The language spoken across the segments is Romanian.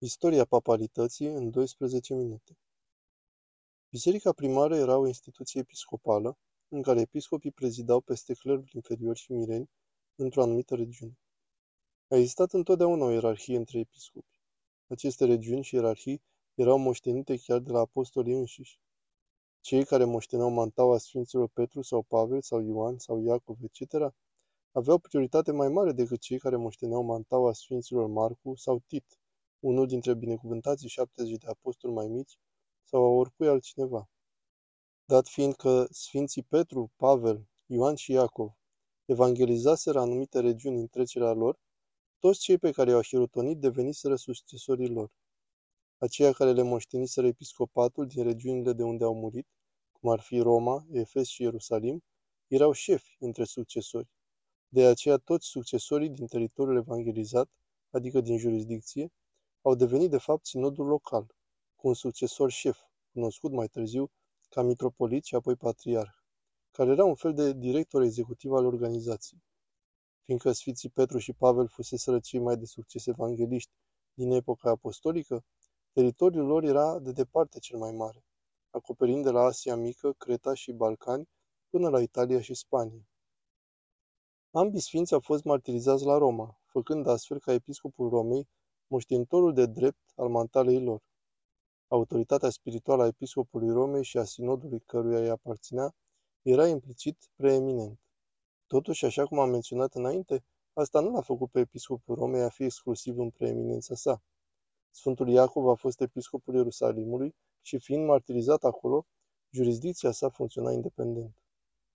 Istoria papalității în 12 minute Biserica primară era o instituție episcopală, în care episcopii prezidau peste clerul inferior și mireni într-o anumită regiune. A existat întotdeauna o ierarhie între episcopi. Aceste regiuni și ierarhii erau moștenite chiar de la apostolii înșiși. Cei care moșteneau mantaua Sfinților Petru sau Pavel sau Ioan sau Iacov, etc., aveau prioritate mai mare decât cei care moșteneau mantaua Sfinților Marcu sau Tit, unul dintre binecuvântații 70 de apostoli mai mici sau a oricui altcineva. Dat fiind că Sfinții Petru, Pavel, Ioan și Iacov evangelizaseră anumite regiuni în trecerea lor, toți cei pe care i-au hirotonit deveniseră succesorii lor. Aceia care le moșteniseră episcopatul din regiunile de unde au murit, cum ar fi Roma, Efes și Ierusalim, erau șefi între succesori. De aceea toți succesorii din teritoriul evangelizat, adică din jurisdicție, au devenit de fapt sinodul local, cu un succesor șef, cunoscut mai târziu ca mitropolit și apoi patriarh, care era un fel de director executiv al organizației. Fiindcă Sfinții Petru și Pavel fuseseră cei mai de succes evangeliști din epoca apostolică, teritoriul lor era de departe cel mai mare, acoperind de la Asia Mică, Creta și Balcani până la Italia și Spania. Ambii sfinți au fost martirizați la Roma, făcând astfel ca episcopul Romei moștenitorul de drept al mantalei lor. Autoritatea spirituală a episcopului Romei și a sinodului căruia îi aparținea era implicit preeminent. Totuși, așa cum am menționat înainte, asta nu l-a făcut pe episcopul Romei a fi exclusiv în preeminența sa. Sfântul Iacov a fost episcopul Ierusalimului și fiind martirizat acolo, jurisdicția sa funcționa independent.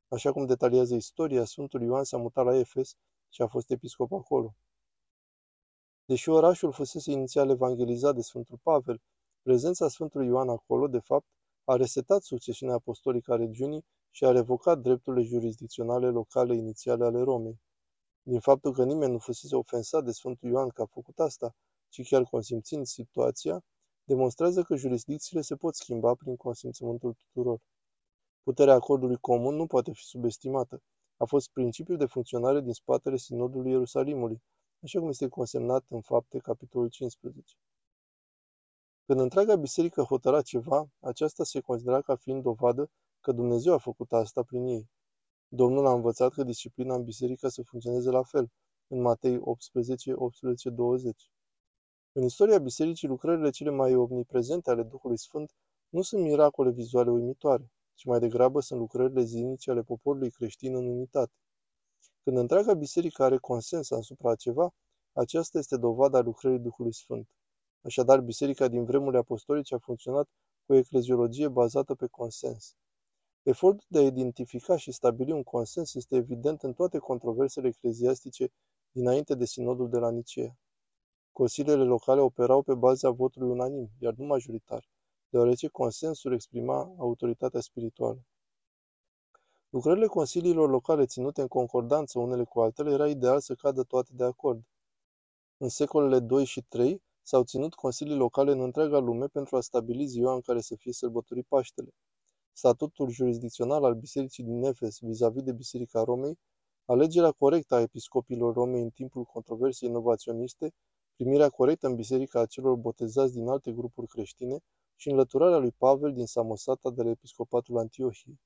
Așa cum detaliază istoria, Sfântul Ioan s-a mutat la Efes și a fost episcop acolo. Deși orașul fusese inițial evangelizat de Sfântul Pavel, prezența Sfântului Ioan acolo, de fapt, a resetat succesiunea apostolică a regiunii și a revocat drepturile jurisdicționale locale inițiale ale Romei. Din faptul că nimeni nu fusese ofensat de Sfântul Ioan că a făcut asta, ci chiar consimțind situația, demonstrează că jurisdicțiile se pot schimba prin consimțământul tuturor. Puterea acordului comun nu poate fi subestimată. A fost principiul de funcționare din spatele Sinodului Ierusalimului, așa cum este consemnat în fapte capitolul 15. Când întreaga biserică hotăra ceva, aceasta se considera ca fiind dovadă că Dumnezeu a făcut asta prin ei. Domnul a învățat că disciplina în biserică să funcționeze la fel, în Matei 18, 18, 20. În istoria bisericii, lucrările cele mai omniprezente ale Duhului Sfânt nu sunt miracole vizuale uimitoare, ci mai degrabă sunt lucrările zilnice ale poporului creștin în unitate. Când întreaga biserică are consens asupra ceva, aceasta este dovada lucrării Duhului Sfânt. Așadar, biserica din vremurile apostolice a funcționat cu o ecleziologie bazată pe consens. Efortul de a identifica și stabili un consens este evident în toate controversele ecleziastice dinainte de sinodul de la Nicea. Consiliile locale operau pe baza votului unanim, iar nu majoritar, deoarece consensul exprima autoritatea spirituală. Lucrările consiliilor locale ținute în concordanță unele cu altele era ideal să cadă toate de acord. În secolele 2 și 3 s-au ținut consilii locale în întreaga lume pentru a stabili ziua în care să fie sărbătorit Paștele. Statutul jurisdicțional al bisericii din Efes vis-a-vis de Biserica Romei, alegerea corectă a episcopilor Romei în timpul controversei inovaționiste, primirea corectă în biserica a celor botezați din alte grupuri creștine și înlăturarea lui Pavel din Samosata de la episcopatul Antiohiei.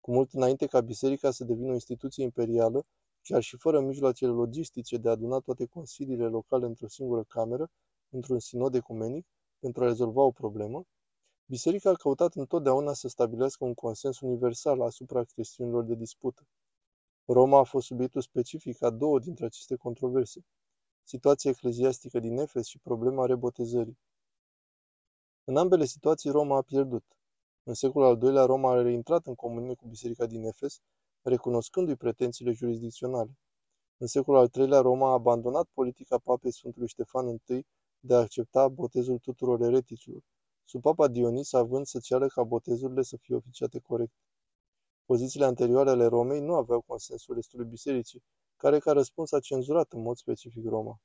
Cu mult înainte ca biserica să devină o instituție imperială, chiar și fără mijloacele logistice de a aduna toate consiliile locale într-o singură cameră, într-un sinod ecumenic, pentru a rezolva o problemă, biserica a căutat întotdeauna să stabilească un consens universal asupra chestiunilor de dispută. Roma a fost subiectul specific a două dintre aceste controverse, situația ecleziastică din Efes și problema rebotezării. În ambele situații Roma a pierdut. În secolul al II-lea Roma a reintrat în comunie cu biserica din Efes, recunoscându-i pretențiile jurisdicționale. În secolul al III-lea Roma a abandonat politica papei Sfântului Ștefan I de a accepta botezul tuturor ereticilor, sub papa Dionis având să ceară ca botezurile să fie oficiate corect. Pozițiile anterioare ale Romei nu aveau consensul restului bisericii, care ca răspuns a cenzurat în mod specific Roma.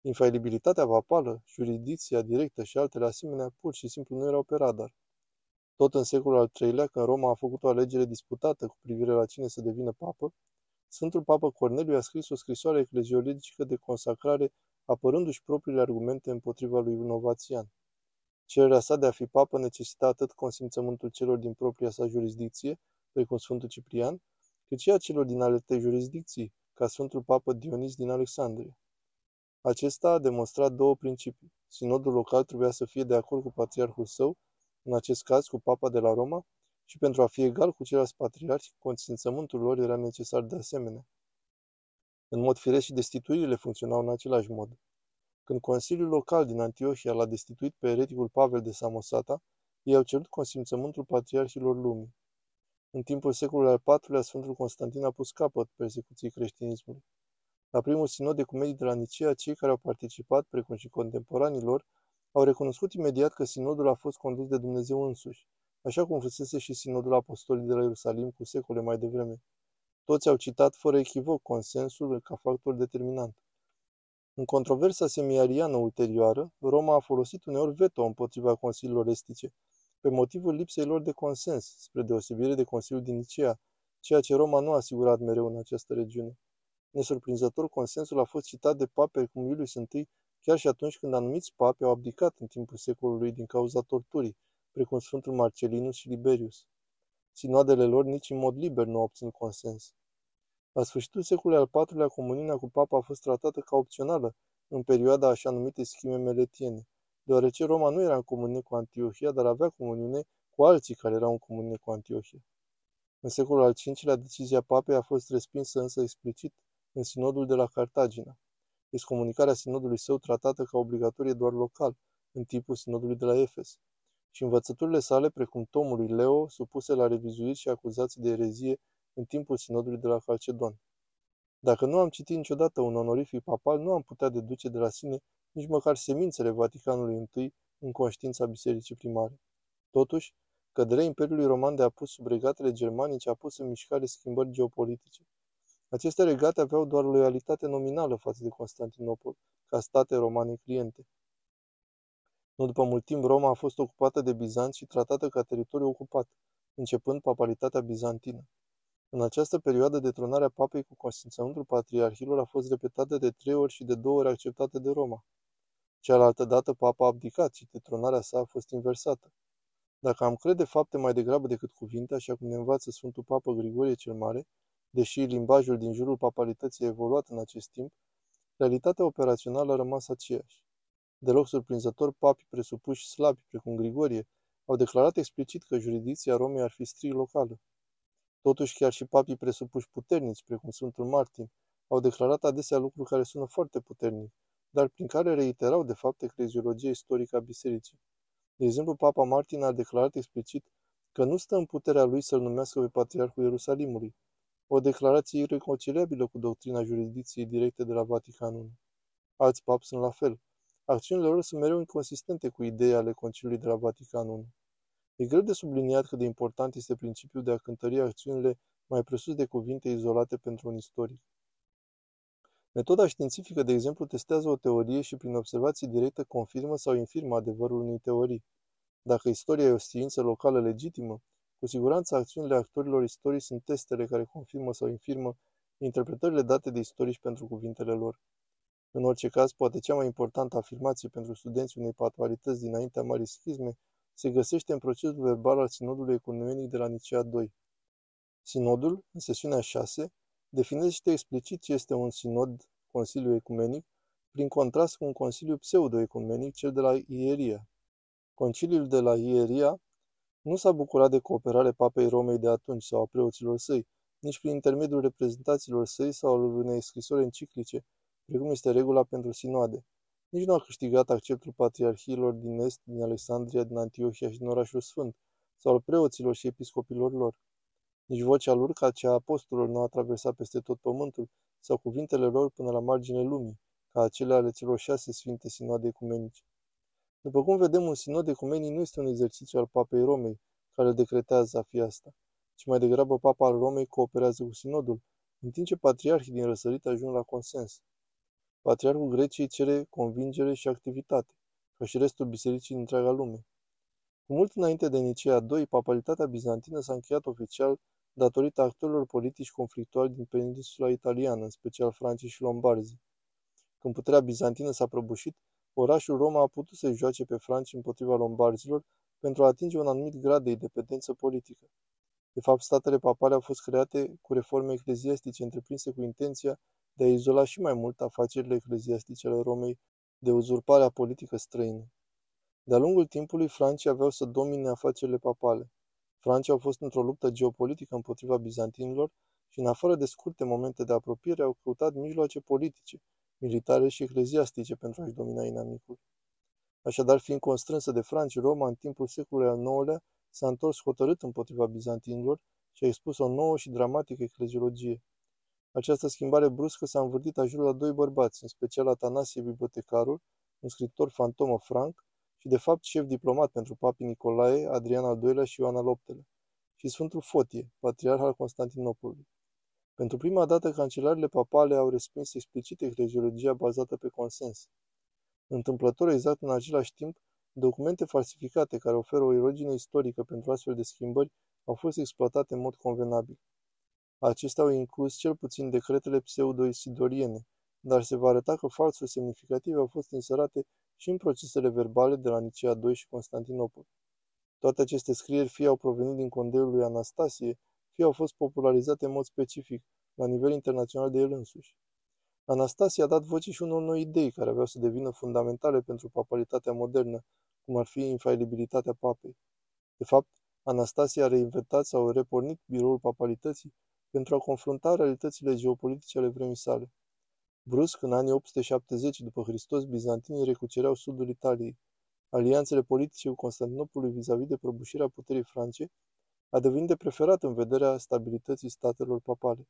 Infailibilitatea papală, jurisdicția directă și altele asemenea pur și simplu nu erau pe radar. Tot în secolul al III-lea, când Roma a făcut o alegere disputată cu privire la cine să devină papă, Sfântul Papă Corneliu a scris o scrisoare ecleziologică de consacrare apărându-și propriile argumente împotriva lui Novațian. Cererea sa de a fi papă necesita atât consimțământul celor din propria sa jurisdicție, precum Sfântul Ciprian, cât și a celor din alte jurisdicții, ca Sfântul Papă Dionis din Alexandria. Acesta a demonstrat două principii. Sinodul local trebuia să fie de acord cu patriarhul său, în acest caz cu papa de la Roma, și pentru a fi egal cu ceilalți patriarhi, consimțământul lor era necesar de asemenea. În mod firesc și destituirile funcționau în același mod. Când Consiliul Local din Antiohia l-a destituit pe ereticul Pavel de Samosata, ei au cerut consimțământul patriarhilor lumii. În timpul secolului al IV-lea, Sfântul Constantin a pus capăt persecuției creștinismului. La primul sinod de cumedii de la Nicea, cei care au participat, precum și contemporanii lor, au recunoscut imediat că sinodul a fost condus de Dumnezeu însuși, așa cum fusese și sinodul apostolii de la Ierusalim cu secole mai devreme. Toți au citat fără echivoc consensul ca factor determinant. În controversa semiariană ulterioară, Roma a folosit uneori veto împotriva consiliilor estice, pe motivul lipsei lor de consens, spre deosebire de Consiliul din Nicea, ceea ce Roma nu a asigurat mereu în această regiune. Nesurprinzător, consensul a fost citat de pape cum Iulius I, chiar și atunci când anumiți pape au abdicat în timpul secolului din cauza torturii, precum Sfântul Marcelinus și Liberius. Sinoadele lor nici în mod liber nu au obținut consens. La sfârșitul secolului al IV-lea, comuniunea cu papa a fost tratată ca opțională în perioada așa numite schime meletiene, deoarece Roma nu era în comunie cu Antiohia, dar avea comuniune cu alții care erau în comunie cu Antiohia. În secolul al V-lea, decizia papei a fost respinsă însă explicit în sinodul de la Cartagina. Excomunicarea sinodului său tratată ca obligatorie doar local, în timpul sinodului de la Efes, și învățăturile sale, precum tomului Leo, supuse la revizuiri și acuzații de erezie în timpul sinodului de la Calcedon. Dacă nu am citit niciodată un onorific papal, nu am putea deduce de la sine nici măcar semințele Vaticanului I în conștiința bisericii primare. Totuși, căderea Imperiului Roman de apus sub regatele germanice a pus în mișcare schimbări geopolitice. Aceste regate aveau doar loialitate nominală față de Constantinopol, ca state romane cliente. Nu după mult timp, Roma a fost ocupată de Bizanț și tratată ca teritoriu ocupat, începând papalitatea bizantină. În această perioadă, detronarea papei cu consimțământul patriarhilor a fost repetată de trei ori și de două ori acceptată de Roma. Cealaltă dată, papa a abdicat și detronarea sa a fost inversată. Dacă am crede fapte mai degrabă decât cuvinte, așa cum ne învață Sfântul Papă Grigorie cel Mare, deși limbajul din jurul papalității a evoluat în acest timp, realitatea operațională a rămas aceeași. Deloc surprinzător, papii presupuși slabi, precum Grigorie, au declarat explicit că jurisdicția Romei ar fi strict locală. Totuși, chiar și papii presupuși puternici, precum Sfântul Martin, au declarat adesea lucruri care sună foarte puternic, dar prin care reiterau de fapt ecleziologia istorică a bisericii. De exemplu, Papa Martin a declarat explicit că nu stă în puterea lui să-l numească pe Patriarhul Ierusalimului, o declarație ireconciliabilă cu doctrina jurisdicției directe de la Vaticanul. Alți papi sunt la fel. Acțiunile lor sunt mereu inconsistente cu ideea ale Conciliului de la Vaticanul. E greu de subliniat cât de important este principiul de a cântări acțiunile mai presus de cuvinte izolate pentru un istoric. Metoda științifică, de exemplu, testează o teorie și prin observații directe confirmă sau infirmă adevărul unei teorii. Dacă istoria e o știință locală legitimă, cu siguranță acțiunile actorilor istorici sunt testele care confirmă sau infirmă interpretările date de istorici pentru cuvintele lor. În orice caz, poate cea mai importantă afirmație pentru studenții unei patualități dinaintea Marii Schisme se găsește în procesul verbal al Sinodului Ecumenic de la Nicea II. Sinodul, în sesiunea 6, definește explicit ce este un sinod, Consiliu Ecumenic, prin contrast cu un Consiliu pseudo-ecumenic, cel de la Ieria. Conciliul de la Ieria nu s-a bucurat de cooperare papei Romei de atunci sau a preoților săi, nici prin intermediul reprezentațiilor săi sau al unei scrisori enciclice, precum este regula pentru sinoade. Nici nu a câștigat acceptul patriarhiilor din Est, din Alexandria, din Antiohia și din orașul Sfânt, sau al preoților și episcopilor lor. Nici vocea lor ca cea a apostolilor nu a traversat peste tot pământul, sau cuvintele lor până la margine lumii, ca acele ale celor șase sfinte sinoade ecumenice. După cum vedem, un sinod ecumenic nu este un exercițiu al papei Romei, care decretează a fi asta, ci mai degrabă papa al Romei cooperează cu sinodul, în timp ce patriarhii din răsărit ajung la consens. Patriarhul Greciei cere convingere și activitate, ca și restul bisericii din întreaga lume. Cu mult înainte de Nicea II, papalitatea bizantină s-a încheiat oficial datorită actorilor politici conflictuali din peninsula italiană, în special francii și lombarzi. Când puterea bizantină s-a prăbușit, orașul Roma a putut să-i joace pe franci împotriva lombarzilor pentru a atinge un anumit grad de independență politică. De fapt, statele papale au fost create cu reforme ecleziastice întreprinse cu intenția de a izola și mai mult afacerile ecleziastice ale Romei de uzurparea politică străină. De-a lungul timpului, francii aveau să domine afacerile papale. Francii au fost într-o luptă geopolitică împotriva bizantinilor și, în afară de scurte momente de apropiere, au căutat mijloace politice, militare și ecleziastice pentru a-și domina inamicul. Așadar, fiind constrânsă de franci, Roma, în timpul secolului al IX-lea, s-a întors hotărât împotriva bizantinilor și a expus o nouă și dramatică ecleziologie. Această schimbare bruscă s-a învârtit ajurul la doi bărbați, în special Atanasie Bibliotecarul, un scriptor fantomă franc și de fapt șef diplomat pentru papii Nicolae, Adrian al II-lea și Ioan al VIII-lea, și Sfântul Fotie, patriarh al Constantinopolului. Pentru prima dată, cancelarele papale au respins explicit ecleziologia bazată pe consens. Întâmplător exact în același timp, documente falsificate care oferă o origine istorică pentru astfel de schimbări au fost exploatate în mod convenabil. Acestea au inclus cel puțin decretele pseudo-isidoriene, dar se va arăta că falsuri semnificative au fost inserate și în procesele verbale de la Nicea II și Constantinopol. Toate aceste scrieri fie au provenit din condeiul lui Anastasie, fie au fost popularizate în mod specific, la nivel internațional de el însuși. Anastasie a dat voce și unor noi idei care aveau să devină fundamentale pentru papalitatea modernă, cum ar fi infailibilitatea papei. De fapt, Anastasie a reinventat sau repornit biroul papalității pentru a confrunta realitățile geopolitice ale vremii sale. Brusc, în anii 870 după Hristos, bizantinii recucereau sudul Italiei. Alianțele politice cu Constantinopolul vis-a-vis de prăbușirea puterii france a devenit de preferat în vederea stabilității statelor papale.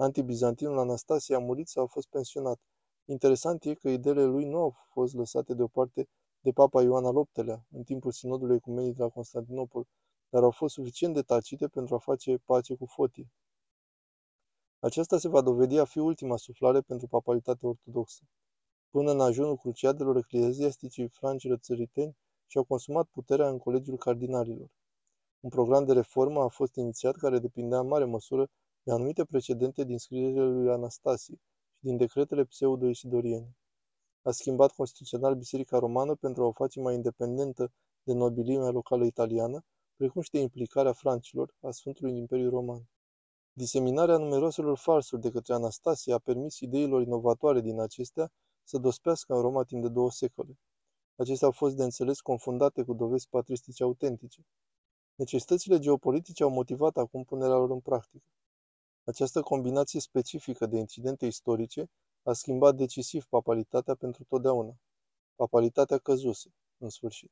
Antibizantinul Anastasie a murit sau a fost pensionat. Interesant e că ideile lui nu au fost lăsate deoparte de papa Ioan al VIII-lea în timpul sinodului ecumenic de la Constantinopol, dar au fost suficient de tacite pentru a face pace cu Fotie. Aceasta se va dovedi a fi ultima suflare pentru papalitatea ortodoxă. Până în ajunul cruciadelor ecleziasticii franci rățăriteni și-au consumat puterea în colegiul cardinalilor. Un program de reformă a fost inițiat care depindea în mare măsură de anumite precedente din scrierile lui Anastasie și din decretele pseudo-isidoriene. A schimbat constituțional Biserica Romană pentru a o face mai independentă de nobilimea locală italiană, precum și de implicarea francilor a Sfântului Imperiu Roman. Diseminarea numeroselor falsuri de către Anastasie a permis ideilor inovatoare din acestea să dospească în Roma timp de două secole. Acestea au fost de înțeles confundate cu dovezi patristice autentice. Necesitățile geopolitice au motivat acum punerea lor în practică. Această combinație specifică de incidente istorice a schimbat decisiv papalitatea pentru totdeauna. Papalitatea căzuse, în sfârșit.